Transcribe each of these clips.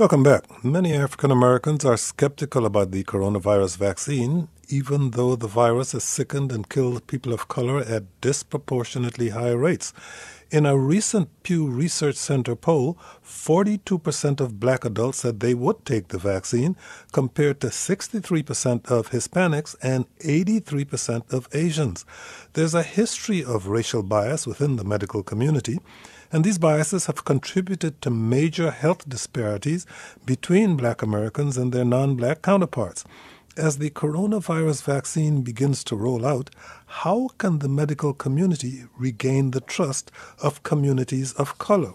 Welcome back. Many African Americans are skeptical about the coronavirus vaccine, even though the virus has sickened and killed people of color at disproportionately high rates. In a recent Pew Research Center poll, 42% of black adults said they would take the vaccine, compared to 63% of Hispanics and 83% of Asians. There's a history of racial bias within the medical community and these biases have contributed to major health disparities between black Americans and their non black counterparts. As the coronavirus vaccine begins to roll out, how can the medical community regain the trust of communities of color?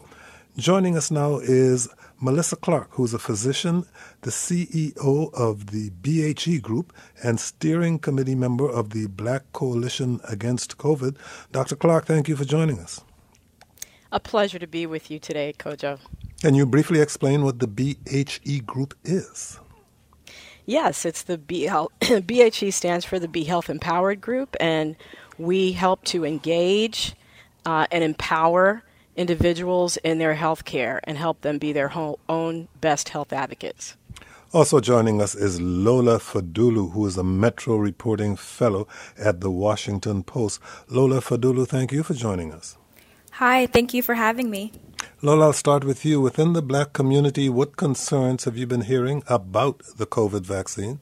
Joining us now is Melissa Clark, who's a physician, the CEO of the BHE Group, and steering committee member of the Black Coalition Against COVID. Dr. Clark, thank you for joining us. A pleasure to be with you today, Kojo. Can you briefly explain what the BHE group is? Yes, it's the BHE BHE stands for the Be Health Empowered Group, and we help to engage uh, and empower individuals in their health care and help them be their own best health advocates. Also joining us is Lola Fadulu, who is a Metro Reporting Fellow at the Washington Post. Lola Fadulu, thank you for joining us. Hi, thank you for having me. Lola, I'll start with you. Within the black community, what concerns have you been hearing about the COVID vaccine?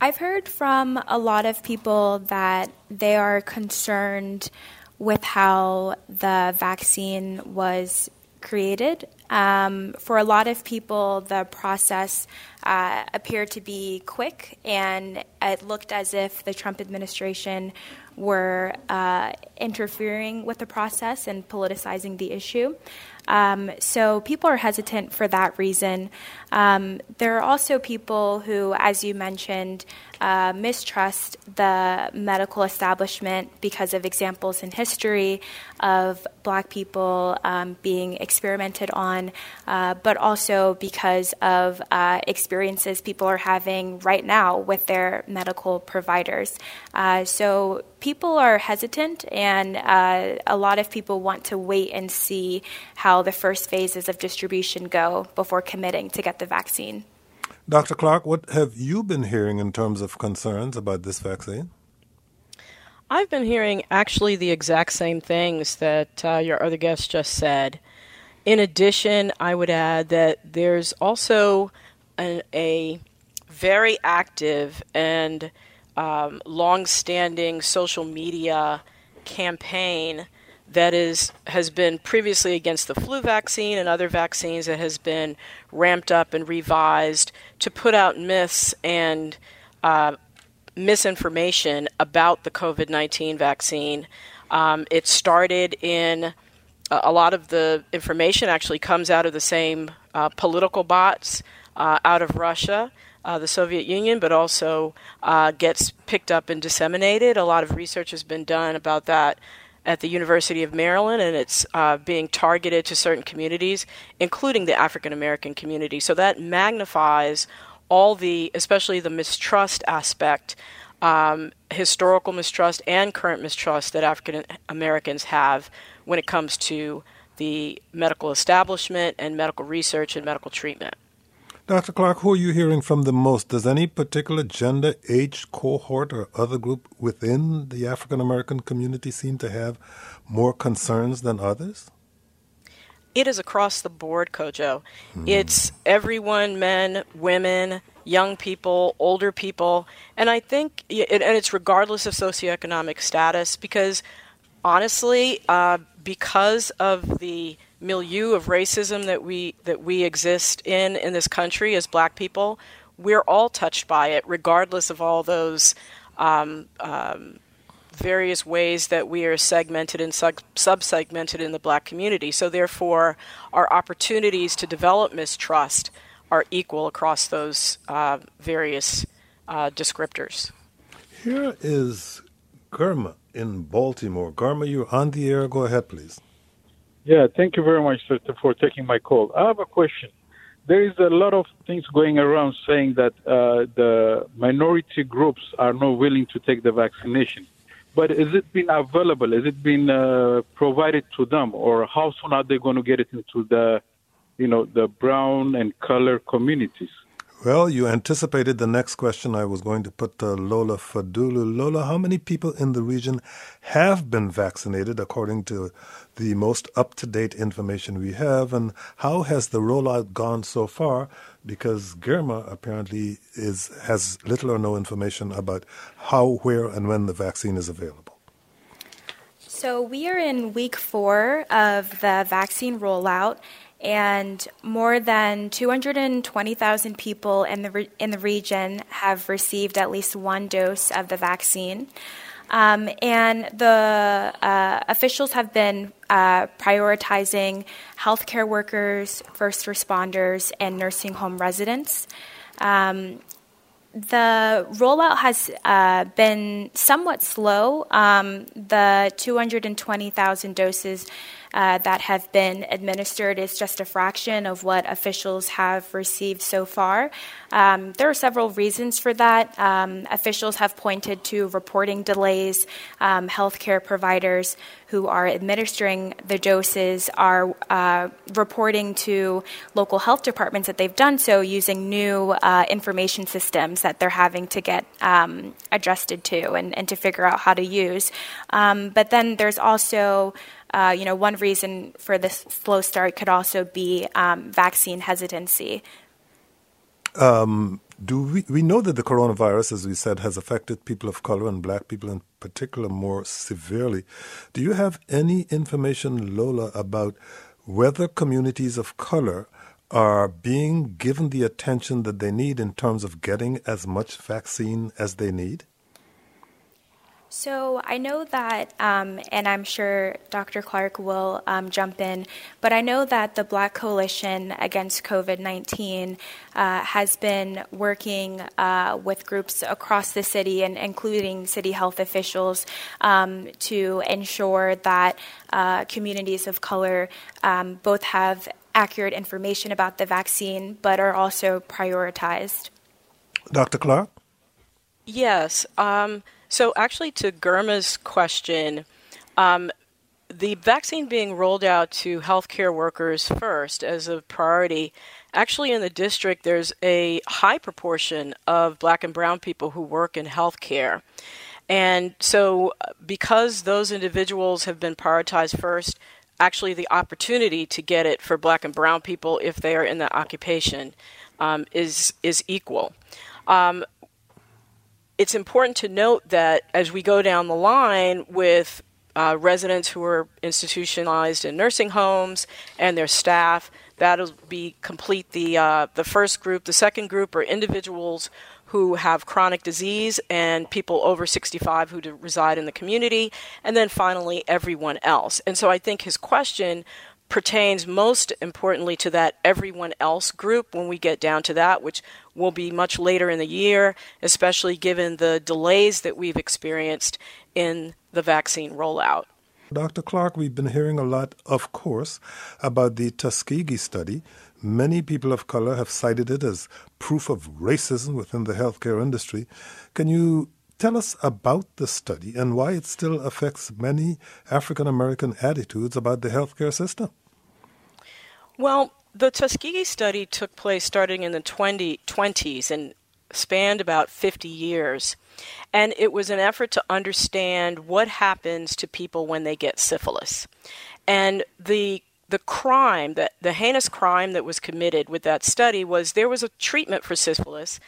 I've heard from a lot of people that they are concerned with how the vaccine was created. Um, for a lot of people, the process uh, appeared to be quick, and it looked as if the Trump administration were uh, interfering with the process and politicizing the issue. Um, so people are hesitant for that reason. Um, there are also people who, as you mentioned, uh, mistrust the medical establishment because of examples in history of black people um, being experimented on, uh, but also because of uh, experiences people are having right now with their medical providers. Uh, so people are hesitant, and uh, a lot of people want to wait and see how the first phases of distribution go before committing to get the vaccine. Dr. Clark, what have you been hearing in terms of concerns about this vaccine? I've been hearing actually the exact same things that uh, your other guest just said. In addition, I would add that there's also an, a very active and um, long standing social media campaign that is has been previously against the flu vaccine and other vaccines that has been ramped up and revised to put out myths and uh, misinformation about the COVID 19 vaccine. Um, it started in a lot of the information actually comes out of the same uh, political bots uh, out of Russia. Uh, the Soviet Union, but also uh, gets picked up and disseminated. A lot of research has been done about that at the University of Maryland, and it's uh, being targeted to certain communities, including the African American community. So that magnifies all the, especially the mistrust aspect, um, historical mistrust and current mistrust that African Americans have when it comes to the medical establishment and medical research and medical treatment. Dr. Clark, who are you hearing from the most? Does any particular gender, age cohort, or other group within the African American community seem to have more concerns than others? It is across the board, Kojo. Hmm. It's everyone men, women, young people, older people, and I think, and it's regardless of socioeconomic status because honestly, uh, because of the milieu of racism that we that we exist in in this country as black people, we're all touched by it, regardless of all those um, um, various ways that we are segmented and sub- subsegmented in the black community. So therefore, our opportunities to develop mistrust are equal across those uh, various uh, descriptors. Here is Girma in Baltimore. Garma, you're on the air. Go ahead, please. Yeah, thank you very much for, for taking my call. I have a question. There is a lot of things going around saying that uh, the minority groups are not willing to take the vaccination. But is it been available? Is it been uh, provided to them? Or how soon are they going to get it into the you know, the brown and color communities? Well, you anticipated the next question I was going to put to Lola Fadulu. Lola, how many people in the region have been vaccinated according to the most up to date information we have? And how has the rollout gone so far? Because GIRMA apparently is, has little or no information about how, where, and when the vaccine is available. So we are in week four of the vaccine rollout and more than 220,000 people in the re- in the region have received at least one dose of the vaccine. Um, and the uh, officials have been uh, prioritizing healthcare workers, first responders, and nursing home residents. Um, the rollout has uh, been somewhat slow. Um, the 220,000 doses uh, that have been administered is just a fraction of what officials have received so far. Um, there are several reasons for that. Um, officials have pointed to reporting delays. Um, healthcare providers who are administering the doses are uh, reporting to local health departments that they've done so using new uh, information systems that they're having to get um, adjusted to and, and, to figure out how to use. Um, but then there's also uh, you know, one reason for this slow start could also be um, vaccine hesitancy. Um, do we, we know that the coronavirus, as we said, has affected people of color and black people in particular more severely. Do you have any information, Lola, about whether communities of color are being given the attention that they need in terms of getting as much vaccine as they need? So I know that, um, and I'm sure Dr. Clark will um, jump in, but I know that the Black Coalition Against COVID 19 uh, has been working uh, with groups across the city, and including city health officials, um, to ensure that uh, communities of color um, both have accurate information about the vaccine, but are also prioritized. Dr. Clark? Yes. Um, so, actually, to Girma's question, um, the vaccine being rolled out to healthcare workers first as a priority. Actually, in the district, there's a high proportion of black and brown people who work in healthcare. And so, because those individuals have been prioritized first, actually the opportunity to get it for black and brown people if they are in that occupation um, is is equal. Um, it's important to note that as we go down the line with uh, residents who are institutionalized in nursing homes and their staff, that'll be complete the uh, the first group. The second group are individuals who have chronic disease and people over 65 who reside in the community, and then finally everyone else. And so I think his question pertains most importantly to that everyone else group when we get down to that, which will be much later in the year, especially given the delays that we've experienced in the vaccine rollout. Dr. Clark, we've been hearing a lot, of course, about the Tuskegee study. Many people of color have cited it as proof of racism within the healthcare industry. Can you tell us about the study and why it still affects many African American attitudes about the healthcare system? Well, the Tuskegee study took place starting in the 20, 20s and spanned about 50 years. And it was an effort to understand what happens to people when they get syphilis. And the the crime that the heinous crime that was committed with that study was there was a treatment for syphilis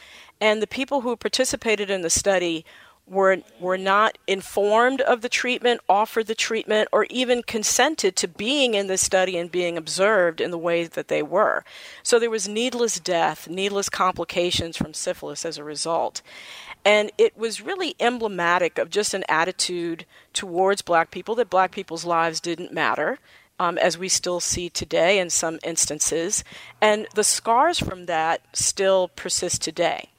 and the people who participated in the study were were not informed of the treatment, offered the treatment, or even consented to being in the study and being observed in the way that they were. So there was needless death, needless complications from syphilis as a result. And it was really emblematic of just an attitude towards black people that black people's lives didn't matter. Um, as we still see today in some instances. And the scars from that still persist today.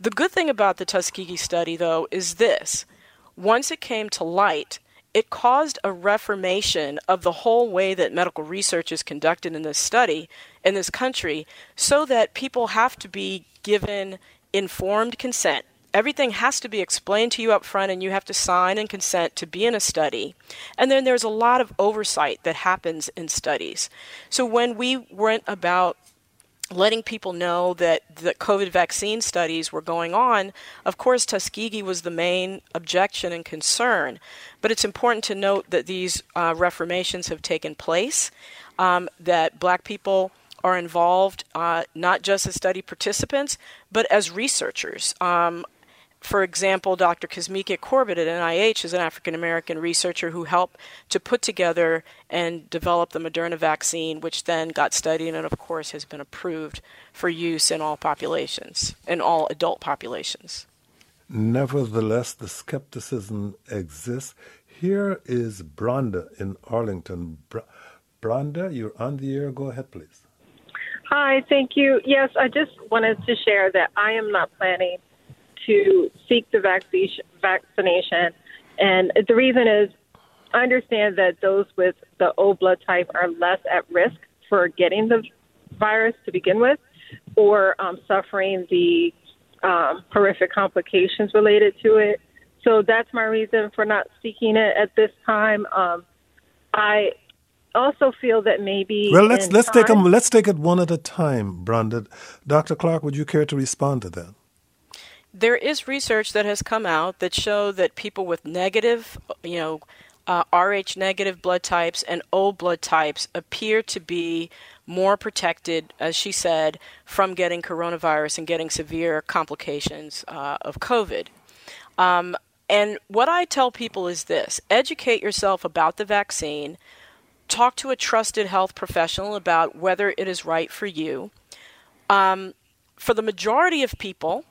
The good thing about the Tuskegee study, though, is this once it came to light, it caused a reformation of the whole way that medical research is conducted in this study in this country so that people have to be given informed consent everything has to be explained to you up front and you have to sign and consent to be in a study. And then there's a lot of oversight that happens in studies. So when we went about letting people know that the COVID vaccine studies were going on, of course, Tuskegee was the main objection and concern. But it's important to note that these uh, reformations have taken place, um, that black people are involved uh, not just as study participants, but as researchers. Um, for example, Dr. Kizzmekia Corbett at NIH is an African American researcher who helped to put together and develop the Moderna vaccine, which then got studied and, of course, has been approved for use in all populations, in all adult populations. Nevertheless, the skepticism exists. Here is Branda in Arlington. Br- Branda, you're on the air. Go ahead, please. Hi, thank you. Yes, I just wanted to share that I am not planning to seek the vaccination. And the reason is I understand that those with the O blood type are less at risk for getting the virus to begin with or um, suffering the um, horrific complications related to it. So that's my reason for not seeking it at this time. Um, I also feel that maybe well let's let's time, take them let's take it one at a time, Brandon. Dr. Clark, would you care to respond to that? There is research that has come out that show that people with negative, you know, uh, Rh negative blood types and O blood types appear to be more protected, as she said, from getting coronavirus and getting severe complications uh, of COVID. Um, and what I tell people is this educate yourself about the vaccine, talk to a trusted health professional about whether it is right for you. Um, for the majority of people,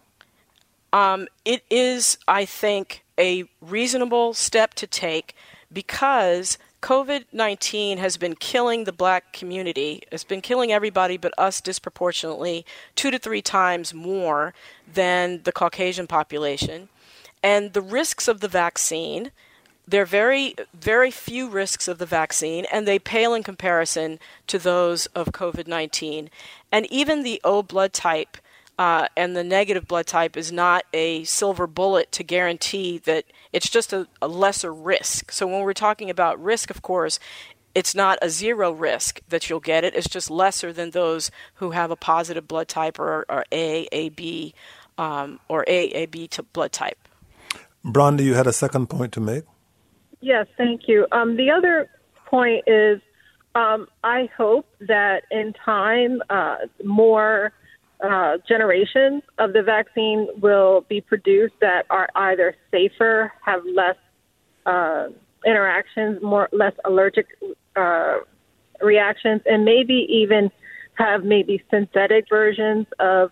um, it is, I think, a reasonable step to take because COVID 19 has been killing the black community. It's been killing everybody but us disproportionately, two to three times more than the Caucasian population. And the risks of the vaccine, there are very, very few risks of the vaccine, and they pale in comparison to those of COVID 19. And even the O blood type uh, and the negative blood type is not a silver bullet to guarantee that it's just a, a lesser risk. So when we're talking about risk, of course, it's not a zero risk that you'll get it. It's just lesser than those who have a positive blood type or, or A, AB, um, or A, AB blood type. Brandi, you had a second point to make? Yes, thank you. Um, the other point is um, I hope that in time uh, more uh, generations of the vaccine will be produced that are either safer, have less uh, interactions, more less allergic uh, reactions, and maybe even have maybe synthetic versions of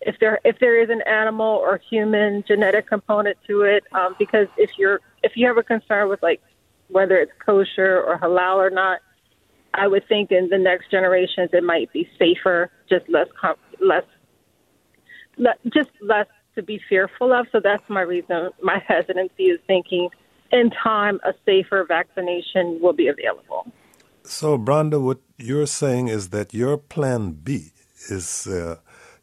if there if there is an animal or human genetic component to it. Um, because if you're if you have a concern with like whether it's kosher or halal or not, I would think in the next generations it might be safer, just less less, just less to be fearful of. So that's my reason. My hesitancy is thinking in time a safer vaccination will be available. So, Branda, what you're saying is that your plan B is uh,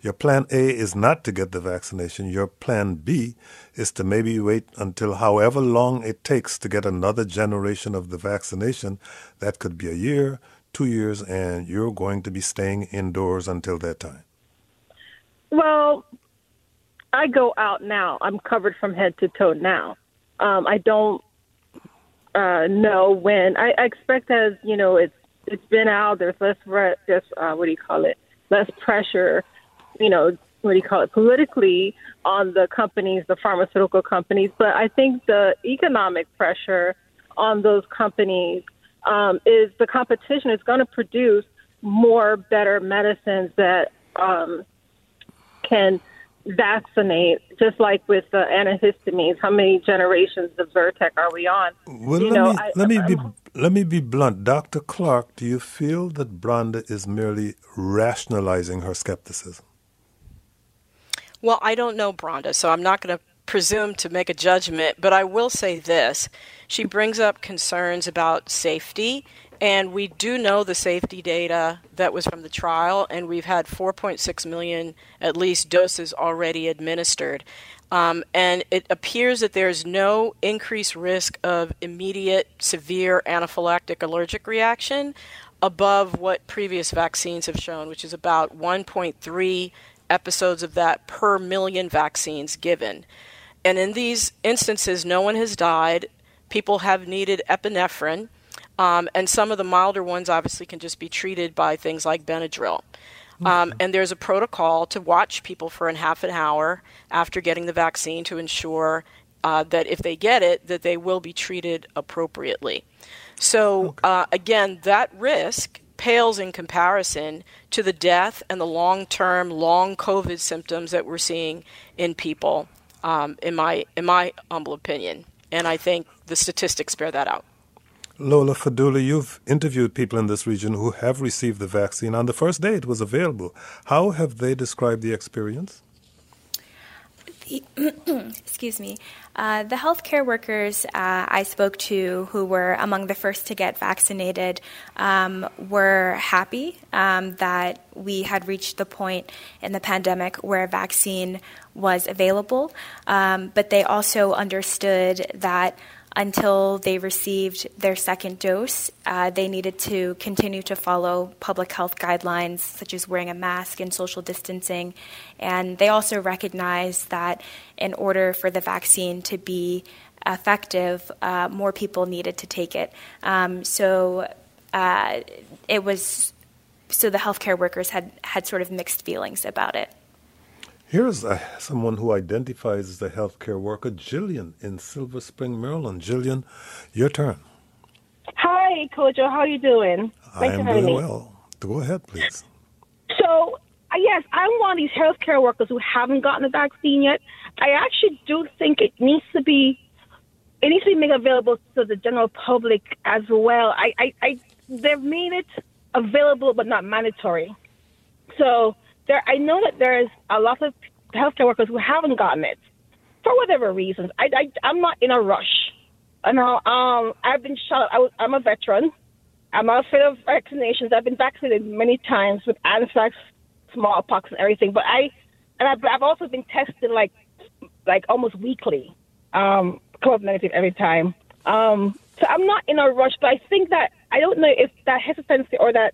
your plan A is not to get the vaccination. Your plan B is to maybe wait until however long it takes to get another generation of the vaccination. That could be a year, two years, and you're going to be staying indoors until that time. Well, I go out now. I'm covered from head to toe now. Um, I don't uh, know when. I, I expect as you know, it's it's been out. There's less, re- uh, what do you call it? Less pressure. You know, what do you call it? Politically on the companies, the pharmaceutical companies. But I think the economic pressure on those companies um, is the competition is going to produce more better medicines that um, can vaccinate, just like with the antihistamines. How many generations of Zyrtec are we on? Well, you let know, me I, let me I'm, be let me be blunt, Doctor Clark. Do you feel that Branda is merely rationalizing her skepticism? Well, I don't know Branda, so I'm not going to presume to make a judgment, but I will say this. She brings up concerns about safety And we do know the safety data that was from the trial, and we've had 4.6 million at least doses already administered. Um, and it appears that there's no increased risk of immediate severe anaphylactic allergic reaction above what previous vaccines have shown, which is about 1.3 episodes of that per million vaccines given. And in these instances, no one has died. People have needed epinephrine, um, and some of the milder ones obviously can just be treated by things like Benadryl. Um, and there's a protocol to watch people for a half an hour after getting the vaccine to ensure uh, that if they get it, that they will be treated appropriately. So uh, again, that risk pales in comparison to the death and the long-term, long COVID symptoms that we're seeing in people. Um, in my in my humble opinion, and I think the statistics bear that out. Lola Fadulu, you've interviewed people in this region who have received the vaccine. On the first day it was available. How have they described the experience? Excuse me. Uh, the healthcare workers uh, I spoke to, who were among the first to get vaccinated, um, were happy um, that we had reached the point in the pandemic where a vaccine was available. Um, but they also understood that until they received their second dose, uh, they needed to continue to follow public health guidelines such as wearing a mask and social distancing. And they also recognized that in order for the vaccine to be effective, uh, more people needed to take it. Um, so uh, it was so the healthcare workers had had sort of mixed feelings about it. Here's uh, someone who identifies as a healthcare worker, Jillian in Silver Spring, Maryland. Jillian, your turn. Hi, Kojo. How are you doing? I am doing well. Go ahead, please. So, uh, yes, I'm one of these healthcare workers who haven't gotten the vaccine yet. I actually do think it needs to be it needs to be made available to the general public as well. I, I, I they've made it available but not mandatory. So there, I know that there's a lot of healthcare workers who haven't gotten it for whatever reasons. I, I I'm not in a rush. Know um, I've been shot. I was, I'm a veteran. I'm not afraid of vaccinations. I've been vaccinated many times with anthrax, smallpox, and everything. But I, and I've, I've also been tested like, like almost weekly, um, COVID negative every time. Um, so I'm not in a rush. But I think that I don't know if that hesitancy or that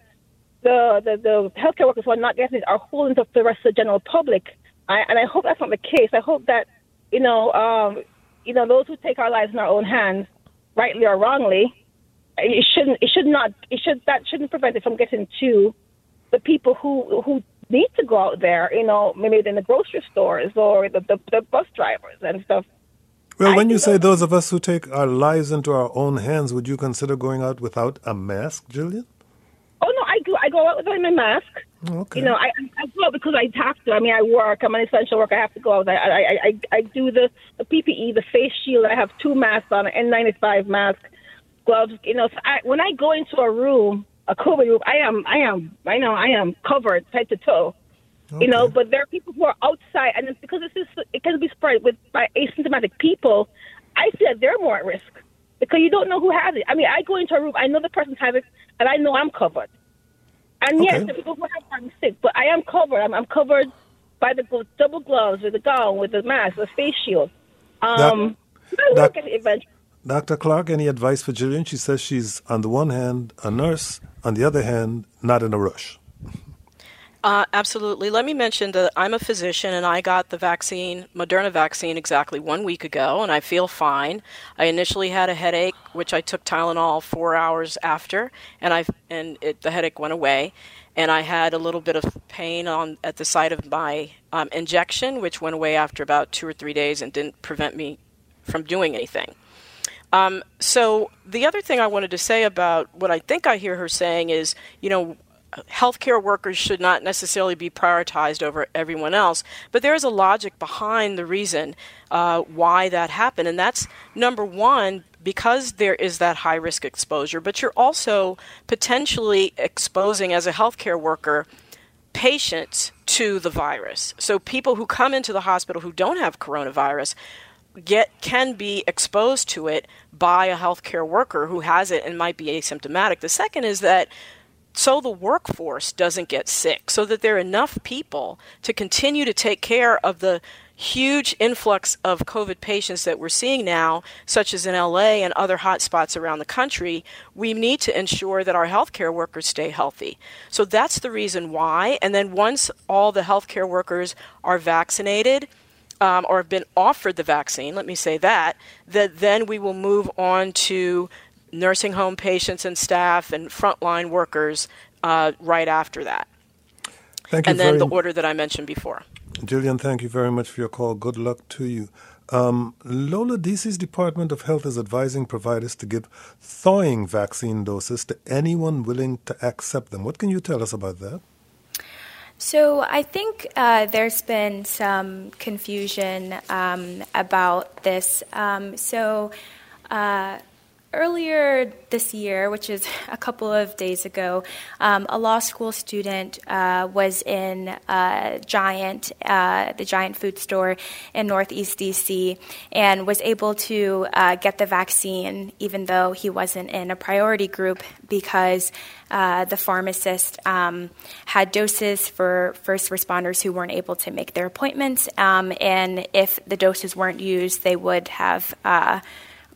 the, the, the healthcare workers who are not getting it are holding up the rest of the general public. I, and I hope that's not the case. I hope that, you know, um, you know, those who take our lives in our own hands, rightly or wrongly, it shouldn't, it should not, it should, that shouldn't prevent it from getting to the people who, who need to go out there, you know, maybe in the grocery stores or the, the, the bus drivers and stuff. Well, when you say those of us who take our lives into our own hands, would you consider going out without a mask, Jillian? Oh no, I go I go out without my mask. Okay. You know, I I go out because I have to. I mean, I work. I'm an essential worker. I have to go out. I I I, I do the the PPE, the face shield. I have two masks on, an N95 mask, gloves. You know, so I, when I go into a room, a COVID room, I am I am I know I am covered head to toe. Okay. You know, but there are people who are outside, and because this is it can be spread with by asymptomatic people. I see that they're more at risk because you don't know who has it. I mean, I go into a room, I know the person has it, and I know I'm covered. And okay. yes, the people who have gotten sick, but I am covered. I'm, I'm covered by the double gloves, with the gown, with the mask, the face shield. Um, Doc, Dr. Clark, any advice for Jillian? She says she's, on the one hand, a nurse, on the other hand, not in a rush. Uh, absolutely. Let me mention that I'm a physician and I got the vaccine, Moderna vaccine, exactly one week ago, and I feel fine. I initially had a headache, which I took Tylenol four hours after, and I and it, the headache went away. And I had a little bit of pain on at the site of my um, injection, which went away after about two or three days and didn't prevent me from doing anything. Um, so the other thing I wanted to say about what I think I hear her saying is, you know, healthcare workers should not necessarily be prioritized over everyone else, but there is a logic behind the reason uh, why that happened, and that's number one because there is that high risk exposure, but you're also potentially exposing as a healthcare worker patients to the virus. So people who come into the hospital who don't have coronavirus get can be exposed to it by a healthcare worker who has it and might be asymptomatic. The second is that so the workforce doesn't get sick, so that there are enough people to continue to take care of the huge influx of COVID patients that we're seeing now, such as in LA and other hotspots around the country, we need to ensure that our healthcare workers stay healthy. So that's the reason why. And then once all the healthcare workers are vaccinated, um, or have been offered the vaccine, let me say that, that then we will move on to nursing home patients and staff and frontline workers uh, right after that. Thank you and then the order that I mentioned before. Jillian, thank you very much for your call. Good luck to you. Um, Lola, DC's Department of Health is advising providers to give thawing vaccine doses to anyone willing to accept them. What can you tell us about that? So I think uh, there's been some confusion um, about this. Um, so. Uh, Earlier this year, which is a couple of days ago, um, a law school student uh, was in uh, Giant, uh, the Giant food store in Northeast DC, and was able to uh, get the vaccine, even though he wasn't in a priority group, because uh, the pharmacist um, had doses for first responders who weren't able to make their appointments, um, and if the doses weren't used, they would have uh,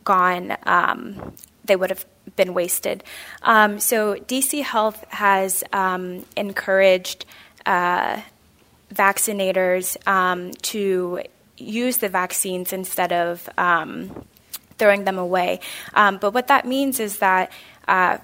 gone, um, they would have been wasted. Um, so DC Health has um, encouraged uh, vaccinators um, to use the vaccines instead of um, throwing them away. But what that means is that uh,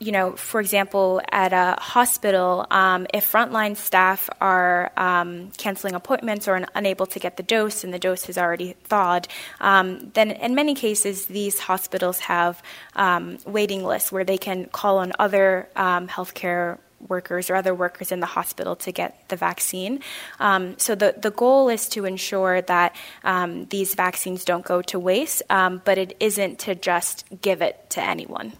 you know, for example, at a hospital, um, if frontline staff are um, canceling appointments or unable to get the dose and the dose has already thawed, um, then in many cases, these hospitals have um, waiting lists where they can call on other um, healthcare workers or other workers in the hospital to get the vaccine. Um, so the, the goal is to ensure that um, these vaccines don't go to waste, um, but it isn't to just give it to anyone.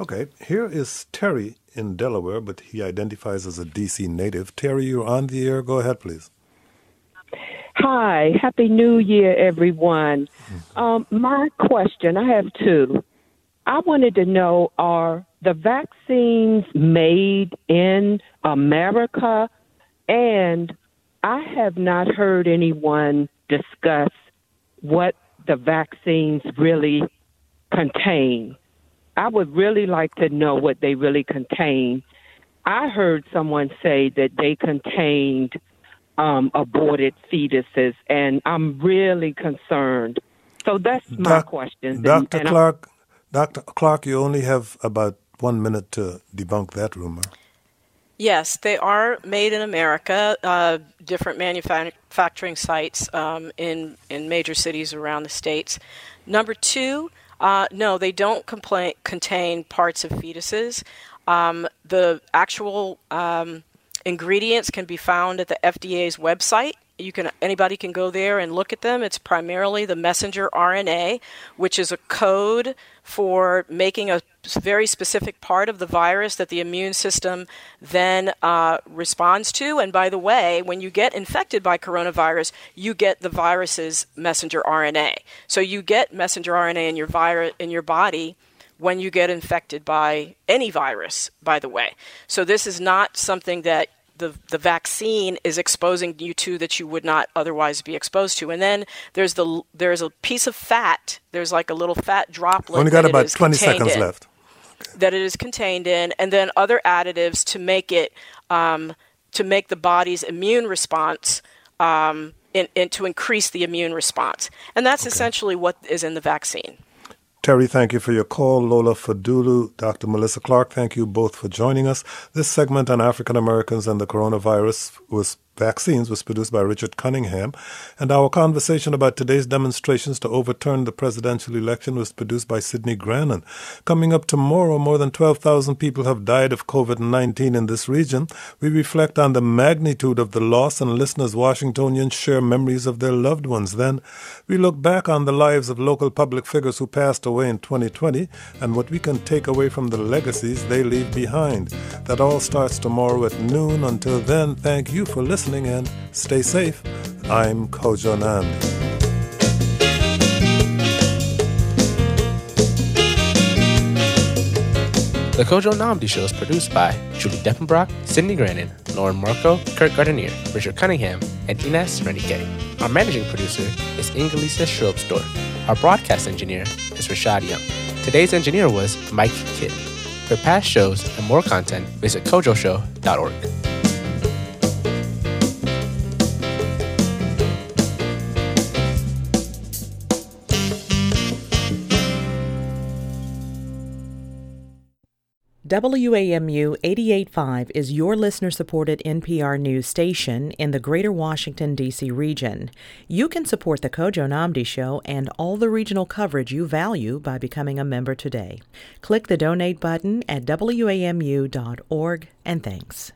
Okay, here is Terry in Delaware, but he identifies as a DC native. Terry, you're on the air. Go ahead, please. Hi, Happy New Year, everyone. Um, my question I have two. I wanted to know are the vaccines made in America? And I have not heard anyone discuss what the vaccines really contain. I would really like to know what they really contain. I heard someone say that they contained um, aborted fetuses, and I'm really concerned. So that's my Doc- question. Dr. And- and I- Clark, Dr. Clark, you only have about one minute to debunk that rumor. Yes, they are made in America. Uh, different manufacturing sites um, in in major cities around the states. Number two, uh, no, they don't compla- contain parts of fetuses. Um, the actual um, ingredients can be found at the FDA's website. You can anybody can go there and look at them. It's primarily the messenger RNA, which is a code for making a very specific part of the virus that the immune system then uh, responds to. And by the way, when you get infected by coronavirus, you get the virus's messenger RNA. So you get messenger RNA in your virus in your body when you get infected by any virus, by the way. So this is not something that the, the vaccine is exposing you to that you would not otherwise be exposed to. And then there's the there's a piece of fat. There's like a little fat droplet. Only got that it about is 20 contained seconds in, left. That it is contained in, and then other additives to make it um, to make the body's immune response. Um, in, in, to increase the immune response. And that's essentially what is in the vaccine. Terry, thank you for your call. Lola Fadulu, Dr. Melissa Clark, thank you both for joining us. This segment on African Americans and the coronavirus was vaccines was produced by Richard Cunningham, and our conversation about today's demonstrations to overturn the presidential election was produced by Sidney Grannan. Coming up tomorrow, more than 12,000 people have died of COVID 19 in this region. We reflect on the magnitude of the loss, and listeners Washingtonians share memories of their loved ones. Then we look back on the lives of local public figures who passed away in 2020 and what we can take away from the legacies they leave behind. That all starts tomorrow at noon. Until then, thank you for listening listening and stay safe. I'm Kojo Nnamdi. The Kojo Nnamdi Show is produced by Julie Depenbrock, Sydney Grannan, Lauren Marco, Kurt Gardinier, Richard Cunningham, and Ines Renike. Our managing producer is Ingelisa Schrobsdorff. Our broadcast engineer is Rashad Young. Today's engineer was Mike Kidd. For past shows and more content, visit kojoshow.org. WAMU 885 is your listener supported NPR news station in the greater Washington, D.C. region. You can support The Kojo Nnamdi Show and all the regional coverage you value by becoming a member today. Click the donate button at WAMU.org and thanks.